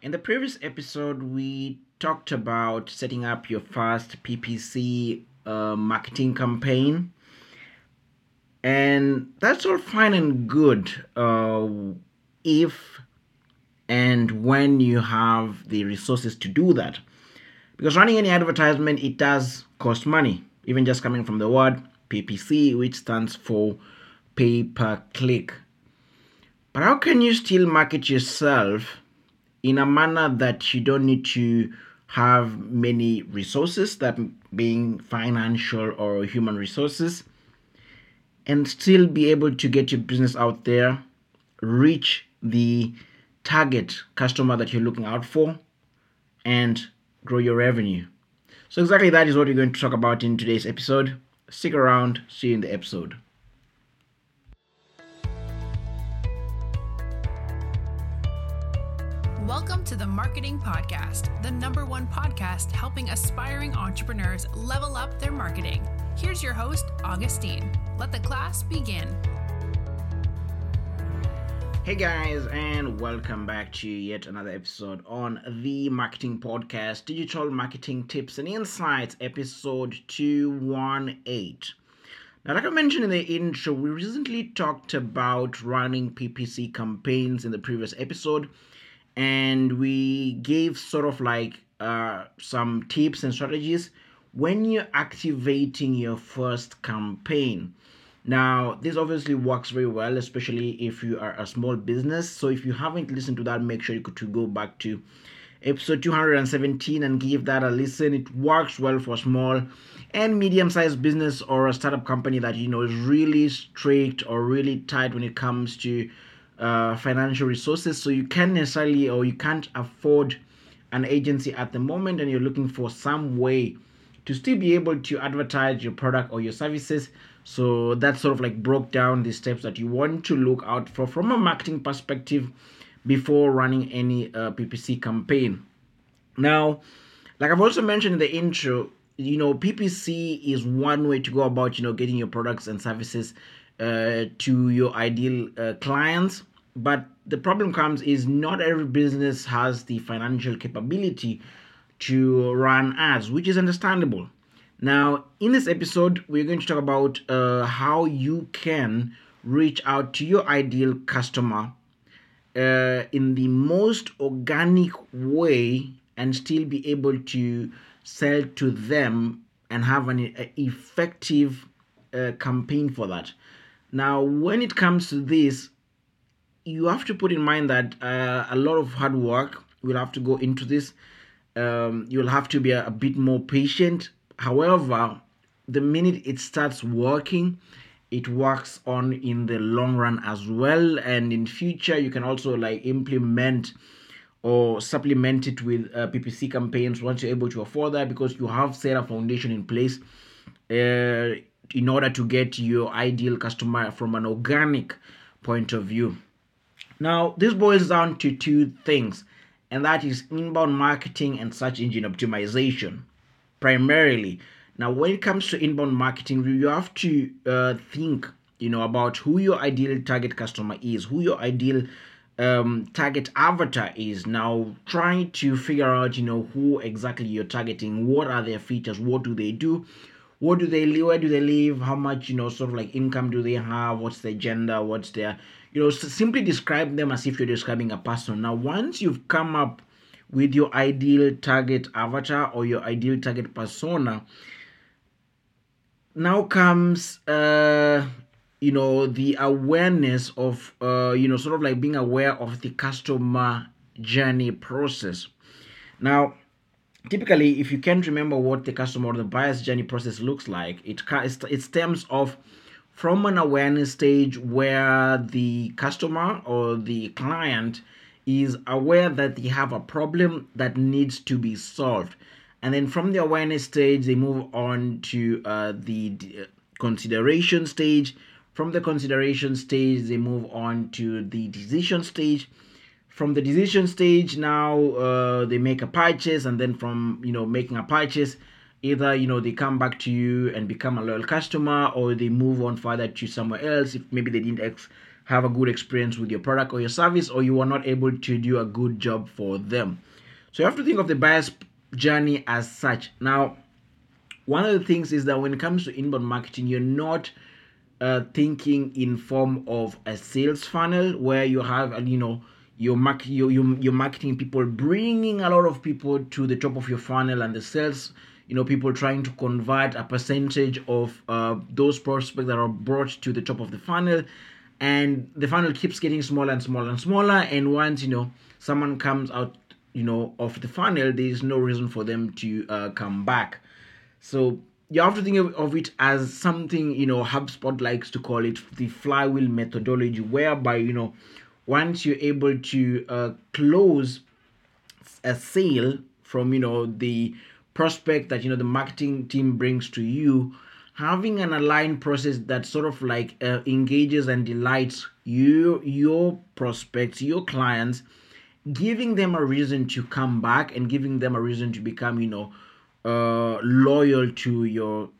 In the previous episode, we talked about setting up your first PPC uh, marketing campaign, and that's all fine and good uh, if and when you have the resources to do that. Because running any advertisement, it does cost money, even just coming from the word PPC, which stands for pay per click. But how can you still market yourself in a manner that you don't need to have many resources, that being financial or human resources, and still be able to get your business out there, reach the target customer that you're looking out for, and grow your revenue? So, exactly that is what we're going to talk about in today's episode. Stick around, see you in the episode. Welcome to the Marketing Podcast, the number one podcast helping aspiring entrepreneurs level up their marketing. Here's your host, Augustine. Let the class begin. Hey guys, and welcome back to yet another episode on the Marketing Podcast Digital Marketing Tips and Insights, episode 218. Now, like I mentioned in the intro, we recently talked about running PPC campaigns in the previous episode, and we gave sort of like uh, some tips and strategies when you're activating your first campaign. Now, this obviously works very well, especially if you are a small business. So, if you haven't listened to that, make sure you could to go back to episode 217 and give that a listen. It works well for small and medium-sized business or a startup company that you know is really strict or really tight when it comes to uh, financial resources. So you can't necessarily or you can't afford an agency at the moment, and you're looking for some way to still be able to advertise your product or your services so that sort of like broke down the steps that you want to look out for from a marketing perspective before running any uh, ppc campaign now like i've also mentioned in the intro you know ppc is one way to go about you know getting your products and services to your ideal uh, clients but the problem comes is not every business has the financial capability to run ads, which is understandable. Now, in this episode, we're going to talk about uh, how you can reach out to your ideal customer uh, in the most organic way and still be able to sell to them and have an effective uh, campaign for that. Now, when it comes to this, you have to put in mind that uh, a lot of hard work will have to go into this um, you'll have to be a, a bit more patient. However, the minute it starts working, it works on in the long run as well. And in future, you can also like implement or supplement it with uh, PPC campaigns once you're able to afford that because you have set a foundation in place uh, in order to get your ideal customer from an organic point of view. Now, this boils down to two things and that is inbound marketing and search engine optimization primarily. Now, when it comes to inbound marketing, you have to uh, think, you know, about who your ideal target customer is, who your ideal um, target avatar is. Now, trying to figure out, you know, who exactly you're targeting, what are their features, what do they do, what do they live, where do they live, how much, you know, sort of like income do they have, what's their gender, what's their you know simply describe them as if you're describing a person. Now once you've come up with your ideal target avatar or your ideal target persona now comes uh you know the awareness of uh you know sort of like being aware of the customer journey process. Now typically if you can't remember what the customer or the buyer's journey process looks like it it stems off from an awareness stage where the customer or the client is aware that they have a problem that needs to be solved. And then from the awareness stage, they move on to uh, the uh, consideration stage. From the consideration stage, they move on to the decision stage. From the decision stage, now uh, they make a purchase, and then from you know making a purchase, either you know they come back to you and become a loyal customer or they move on further to somewhere else if maybe they didn't ex- have a good experience with your product or your service or you were not able to do a good job for them. So you have to think of the buyer's journey as such. Now one of the things is that when it comes to inbound marketing you're not uh, thinking in form of a sales funnel where you have you know your mark your, your, your marketing people bringing a lot of people to the top of your funnel and the sales you know people trying to convert a percentage of uh, those prospects that are brought to the top of the funnel. And the funnel keeps getting smaller and smaller and smaller. And once you know someone comes out you know of the funnel there is no reason for them to uh, come back. So you have to think of, of it as something you know hubspot likes to call it the flywheel methodology whereby you know once you're able to uh, close a sale from you know the prospect that you know the marketing team brings to you having an aligned process that sort of like uh, engages and delights you your prospects your clients giving them a reason to come back and giving them a reason to become you know uh, loyal to your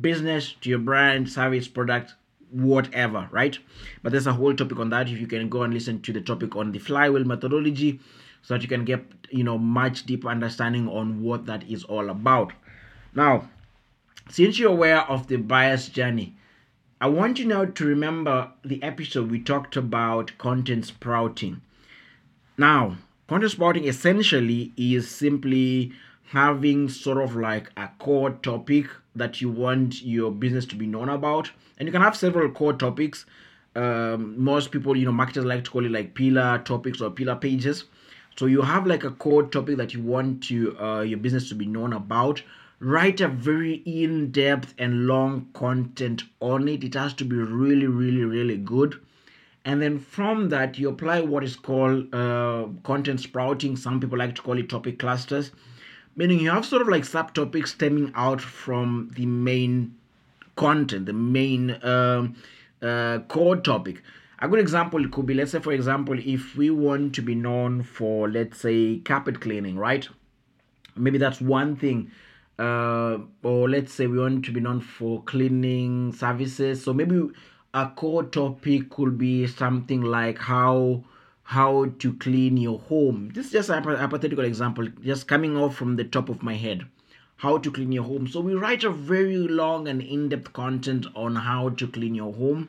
business to your brand service product whatever right? But there's a whole topic on that. If you can go and listen to the topic on the flywheel methodology so that you can get you know much deeper understanding on what that is all about. Now since you're aware of the buyer's journey i want you now to remember the episode we talked about content sprouting. Now content sprouting essentially is simply having sort of like a core topic that you want your business to be known about. And you can have several core topics. Um, most people you know marketers like to call it like pillar topics or pillar pages. So you have like a core topic that you want to uh, your business to be known about. Write a very in-depth and long content on it. It has to be really really really good. And then from that you apply what is called uh, content sprouting. Some people like to call it topic clusters meaning you have sort of like subtopics stemming out from the main content the main um, uh, core topic. A good example could be let's say for example if we want to be known for let's say carpet cleaning right? Maybe that's one thing uh, or let's say we want to be known for cleaning services. So maybe a core topic could be something like how how to clean your home. This is just a hypothetical example just coming off from the top of my head. How to clean your home. So we write a very long and in-depth content on how to clean your home.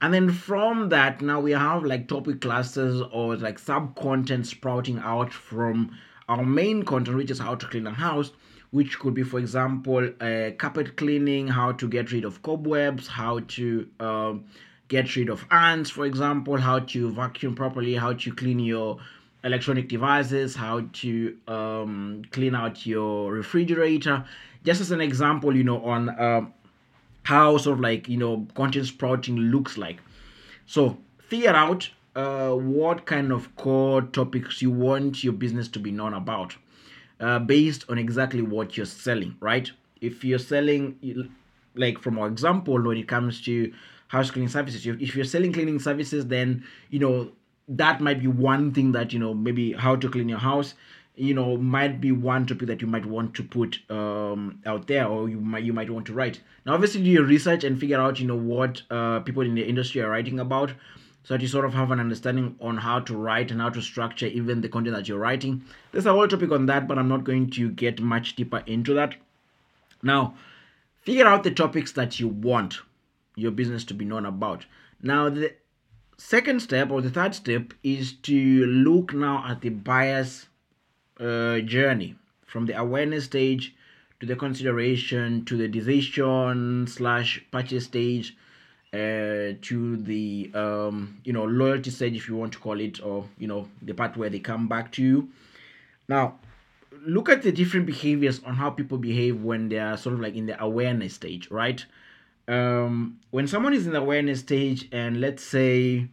And then from that now we have like topic clusters or like sub content sprouting out from our main content which is how to clean a house which could be for example uh, carpet cleaning how to get rid of cobwebs how to uh, get rid of ants for example how to vacuum properly how to clean your electronic devices how to um, clean out your refrigerator just as an example you know on uh, how sort of like you know content sprouting looks like so figure out uh, what kind of core topics you want your business to be known about uh, based on exactly what you're selling, right? If you're selling, like from our example, when it comes to house cleaning services, if you're selling cleaning services, then you know that might be one thing that you know maybe how to clean your house you know might be one topic that you might want to put um, out there or you might you might want to write now obviously do your research and figure out you know what uh, people in the industry are writing about so that you sort of have an understanding on how to write and how to structure even the content that you're writing. There's a whole topic on that, but I'm not going to get much deeper into that. Now, figure out the topics that you want your business to be known about. Now, the second step or the third step is to look now at the buyer's uh, journey. From the awareness stage to the consideration to the decision slash purchase stage uh, to the um, you know loyalty stage if you want to call it or you know the part where they come back to you. Now look at the different behaviors on how people behave when they are sort of like in the awareness stage right um, when someone is in the awareness stage and let's say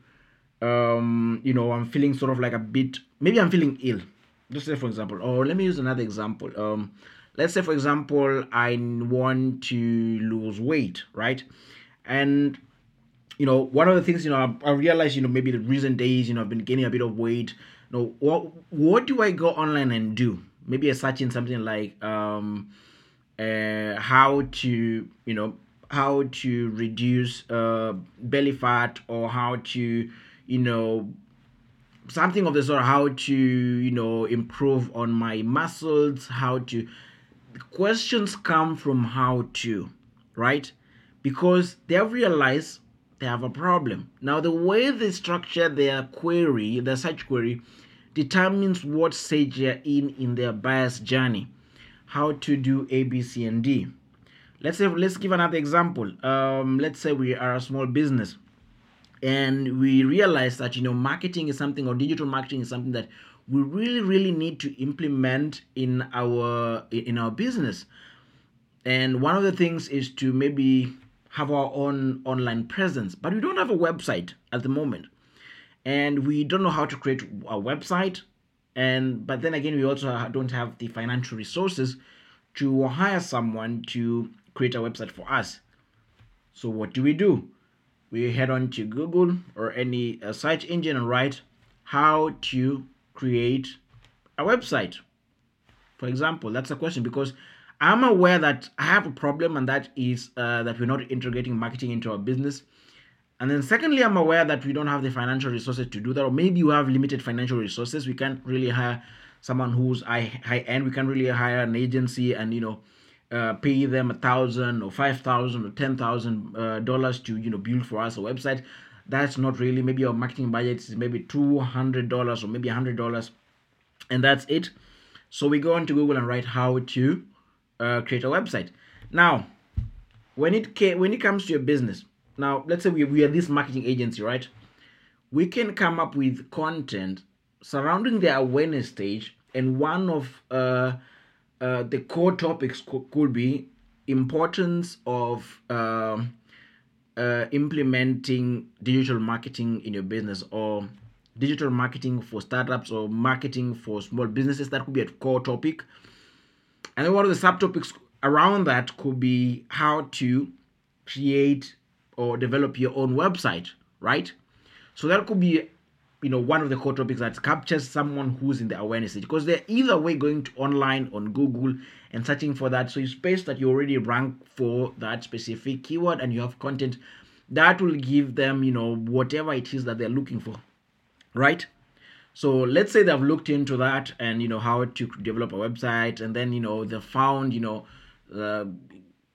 um, you know i'm feeling sort of like a bit maybe i'm feeling ill just say for example or let me use another example um, let's say for example i want to lose weight right and you know, one of the things, you know, I, I realized, you know, maybe the recent days, you know, I've been gaining a bit of weight. You know, what what do I go online and do? Maybe I search in something like um uh how to, you know, how to reduce uh, belly fat or how to you know something of the sort how to you know improve on my muscles how to questions come from how to right? Because they have realized they have a problem. Now the way they structure their query their search query determines what stage they're in in their buyer's journey. How to do a b c and d let's say let's give another example. Um, let's say we are a small business and we realize that you know marketing is something or digital marketing is something that we really really need to implement in our in our business. And one of the things is to maybe have our own online presence but we don't have a website at the moment. And we don't know how to create a website. And but then again we also don't have the financial resources to hire someone to create a website for us so what do we do we head on to google or any uh, search engine and write how to create a website for example that's a question because i'm aware that i have a problem and that is uh, that we're not integrating marketing into our business and then secondly, I'm aware that we don't have the financial resources to do that, or maybe you have limited financial resources. We can't really hire someone who's high, high end. We can't really hire an agency and you know uh, pay them a thousand or five thousand or ten thousand uh, dollars to you know build for us a website. That's not really. Maybe our marketing budget is maybe two hundred dollars or maybe a hundred dollars, and that's it. So we go on to Google and write how to uh, create a website. Now, when it came, when it comes to your business, now let's say we, we are this marketing agency right we can come up with content surrounding the awareness stage and one of uh, the core topics co- could be importance of uh, uh, implementing digital marketing in your business or digital marketing for startups or marketing for small businesses that could be a core topic and then one of the subtopics around that could be how to create or develop your own website, right? So that could be, you know, one of the core topics that captures someone who's in the awareness stage because they're either way going to online on Google and searching for that. So you space that you already rank for that specific keyword and you have content that will give them, you know, whatever it is that they're looking for, right? So let's say they've looked into that and you know how to develop a website, and then you know they found you know uh,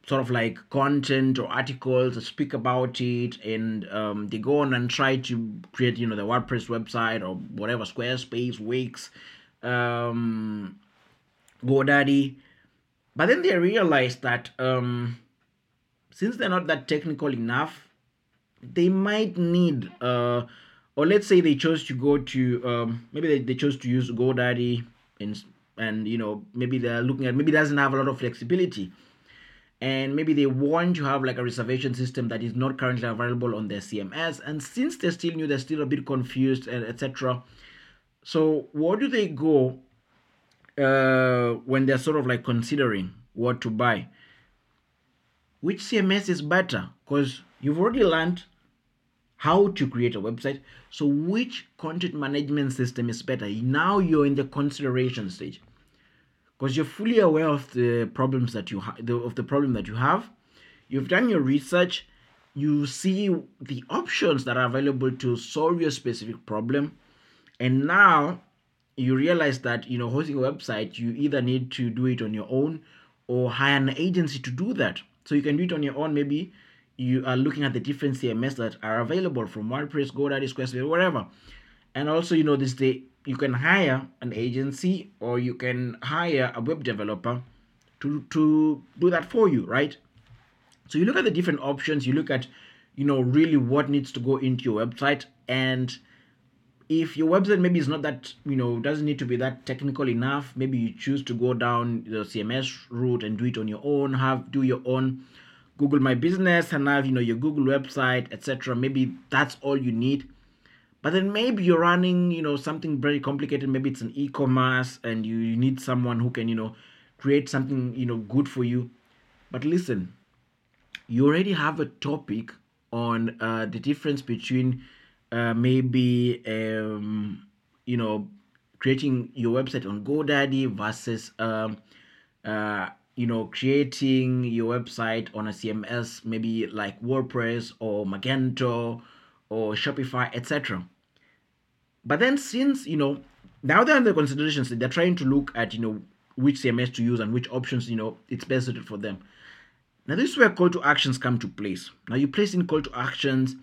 sort of like content or articles that speak about it and um, they go on and try to create you know the wordpress website or whatever squarespace wix um, godaddy. But then they realize that um, since they're not that technical enough they might need uh, or let's say they chose to go to um, maybe they, they chose to use godaddy and and you know maybe they're looking at maybe doesn't have a lot of flexibility and maybe they want to have like a reservation system that is not currently available on their CMS. And since they're still new, they're still a bit confused and etc. So where do they go uh, when they're sort of like considering what to buy? Which CMS is better? Because you've already learned how to create a website. So which content management system is better? Now you're in the consideration stage because you're fully aware of the problems that you have of the problem that you have. You've done your research. You see the options that are available to solve your specific problem. And now you realize that you know hosting a website you either need to do it on your own or hire an agency to do that. So you can do it on your own. Maybe you are looking at the different cms that are available from wordpress godaddy squarespace whatever. And also you know this the you can hire an agency or you can hire a web developer to to do that for you right? So you look at the different options. You look at you know really what needs to go into your website. And if your website maybe is not that you know doesn't need to be that technical enough maybe you choose to go down the cms route and do it on your own have do your own google my business and have you know your google website etc maybe that's all you need but then maybe you're running you know something very complicated. Maybe it's an e-commerce and you, you need someone who can you know create something you know good for you. But listen you already have a topic on uh, the difference between uh, maybe um, you know creating your website on godaddy versus um, uh, you know creating your website on a cms maybe like wordpress or magento or shopify etc but then since you know now they're in the considerations they're trying to look at you know which cms to use and which options you know it's best suited for them. Now this is where call to actions come to place. Now you place in call to actions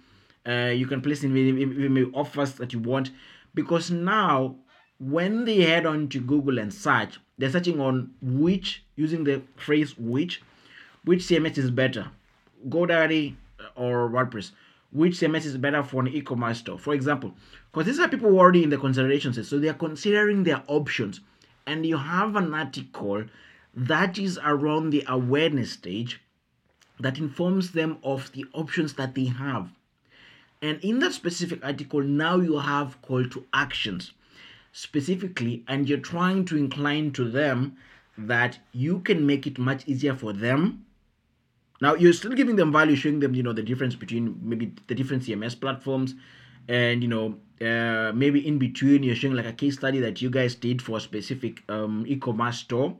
uh, you can place in maybe offers that you want. Because now when they head on to google and search they're searching on which, using the phrase which, which CMS is better, GoDaddy or WordPress. Which CMS is better for an e-commerce store, for example, because these are people who are already in the consideration stage, so they are considering their options, and you have an article that is around the awareness stage that informs them of the options that they have. And in that specific article, now you have call to actions specifically and you're trying to incline to them that you can make it much easier for them now you're still giving them value showing them you know the difference between maybe the different cms platforms and you know uh, maybe in between you're showing like a case study that you guys did for a specific um, e-commerce store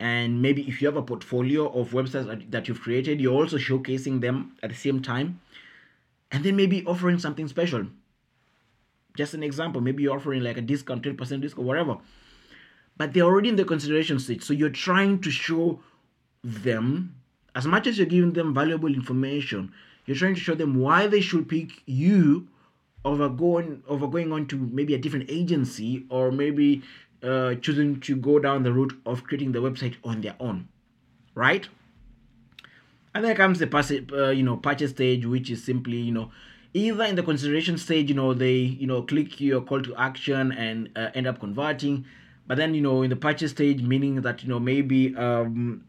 and maybe if you have a portfolio of websites that you've created you're also showcasing them at the same time and then maybe offering something special just an example. Maybe you're offering like a discount, 10% discount, whatever. But they're already in the consideration stage. So you're trying to show them, as much as you're giving them valuable information, you're trying to show them why they should pick you over going over going on to maybe a different agency or maybe uh, choosing to go down the route of creating the website on their own, right? And then comes the passive, uh, you know, purchase stage, which is simply, you know, either in the consideration stage you know they you know click your call to action and uh, end up converting but then you know in the purchase stage meaning that you know maybe um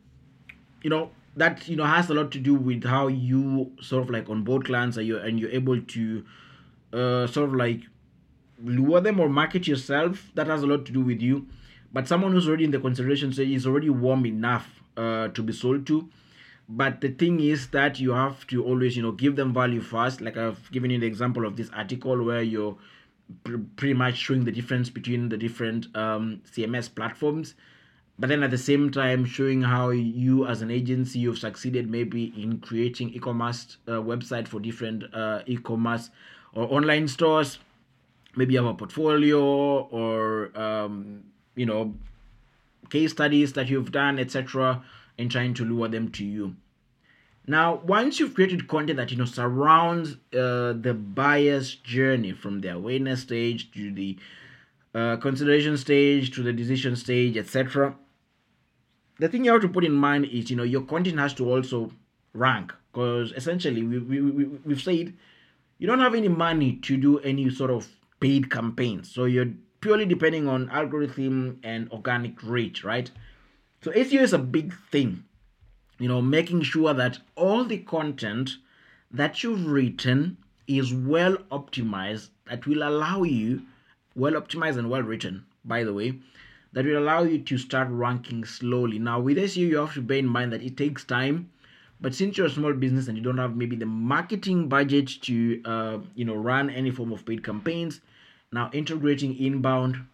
you know that you know has a lot to do with how you sort of like onboard clients and you're and you're able to uh sort of like lure them or market yourself that has a lot to do with you. But someone who's already in the consideration stage is already warm enough uh to be sold to. But the thing is that you have to always you know give them value first. Like i've given you the example of this article where you're pr- pretty much showing the difference between the different um, cms platforms. But then at the same time showing how you as an agency you've succeeded maybe in creating e-commerce uh, website for different uh, e-commerce or online stores maybe you have a portfolio or um, you know case studies that you've done etc and trying to lure them to you. Now, once you've created content that you know surrounds uh, the buyer's journey from the awareness stage to the uh, consideration stage to the decision stage, etc., the thing you have to put in mind is you know your content has to also rank because essentially we, we, we, we've said you don't have any money to do any sort of paid campaigns, so you're purely depending on algorithm and organic reach, right? So SEO is a big thing. You know, making sure that all the content that you've written is well optimized that will allow you well optimized and well written by the way that will allow you to start ranking slowly now with SEO you have to bear in mind that it takes time but since you're a small business and you don't have maybe the marketing budget to uh, you know run any form of paid campaigns now integrating inbound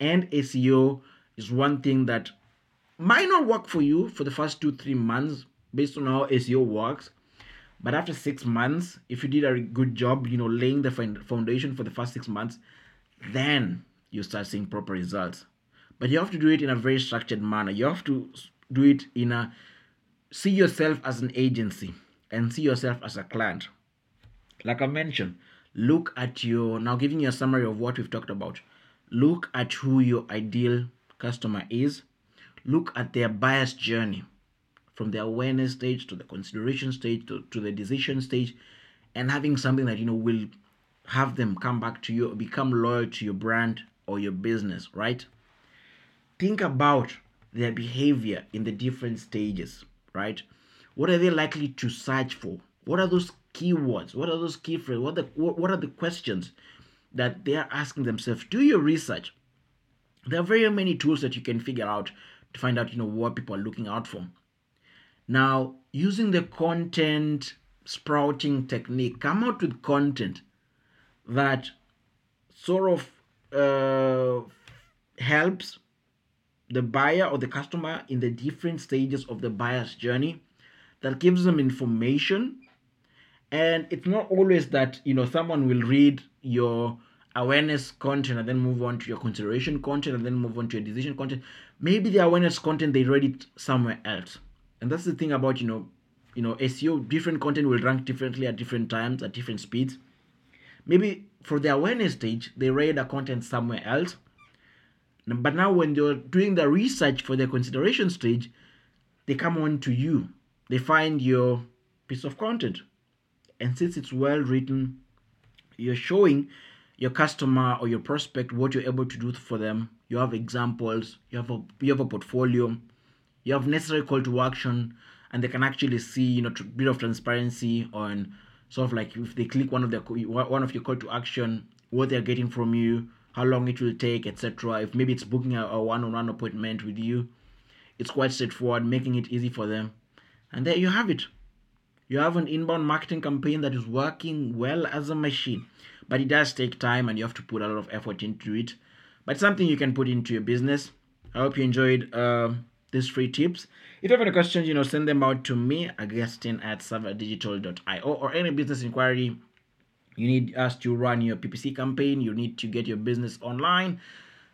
and SEO is one thing that might not work for you for the first two three months based on how SEO works. But after six months, if you did a good job, you know, laying the foundation for the first six months, then you start seeing proper results. But you have to do it in a very structured manner. You have to do it in a see yourself as an agency and see yourself as a client. Like I mentioned, look at your now giving you a summary of what we've talked about. Look at who your ideal customer is look at their buyer's journey from the awareness stage to the consideration stage to, to the decision stage and having something that you know will have them come back to you become loyal to your brand or your business right think about their behavior in the different stages right? What are they likely to search for? What are those keywords? What are those key phrases what, the, what are the questions that they are asking themselves? Do your research. There are very many tools that you can figure out to find out you know what people are looking out for. Now using the content sprouting technique come out with content that sort of uh, helps the buyer or the customer in the different stages of the buyer's journey that gives them information. And it's not always that you know someone will read your awareness content and then move on to your consideration content and then move on to your decision content. Maybe the awareness content they read it somewhere else. And that's the thing about you know you know seo different content will rank differently at different times at different speeds. Maybe for the awareness stage they read a content somewhere else but now when they're doing the research for the consideration stage they come on to you. They find your piece of content. And since it's well written you're showing your customer or your prospect what you're able to do for them. You have examples you have a you have a portfolio you have necessary call to action and they can actually see you know a bit of transparency on sort of like if they click one of the one of your call to action what they're getting from you how long it will take etc if maybe it's booking a, a one-on-one appointment with you it's quite straightforward making it easy for them. And there you have it. You have an inbound marketing campaign that is working well as a machine but it does take time and you have to put a lot of effort into it. But something you can put into your business. I hope you enjoyed uh, these free tips. If you have any questions you know send them out to me augustine at savadigital.io or any business inquiry you need us to run your ppc campaign you need to get your business online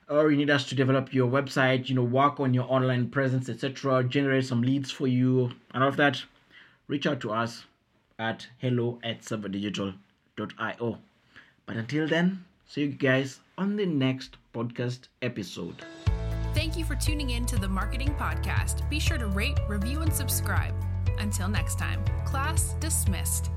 or you need us to develop your website you know work on your online presence etc generate some leads for you and all of that reach out to us at hello at savadigital.io but until then, see you guys on the next podcast episode. Thank you for tuning in to the Marketing Podcast. Be sure to rate, review, and subscribe. Until next time, class dismissed.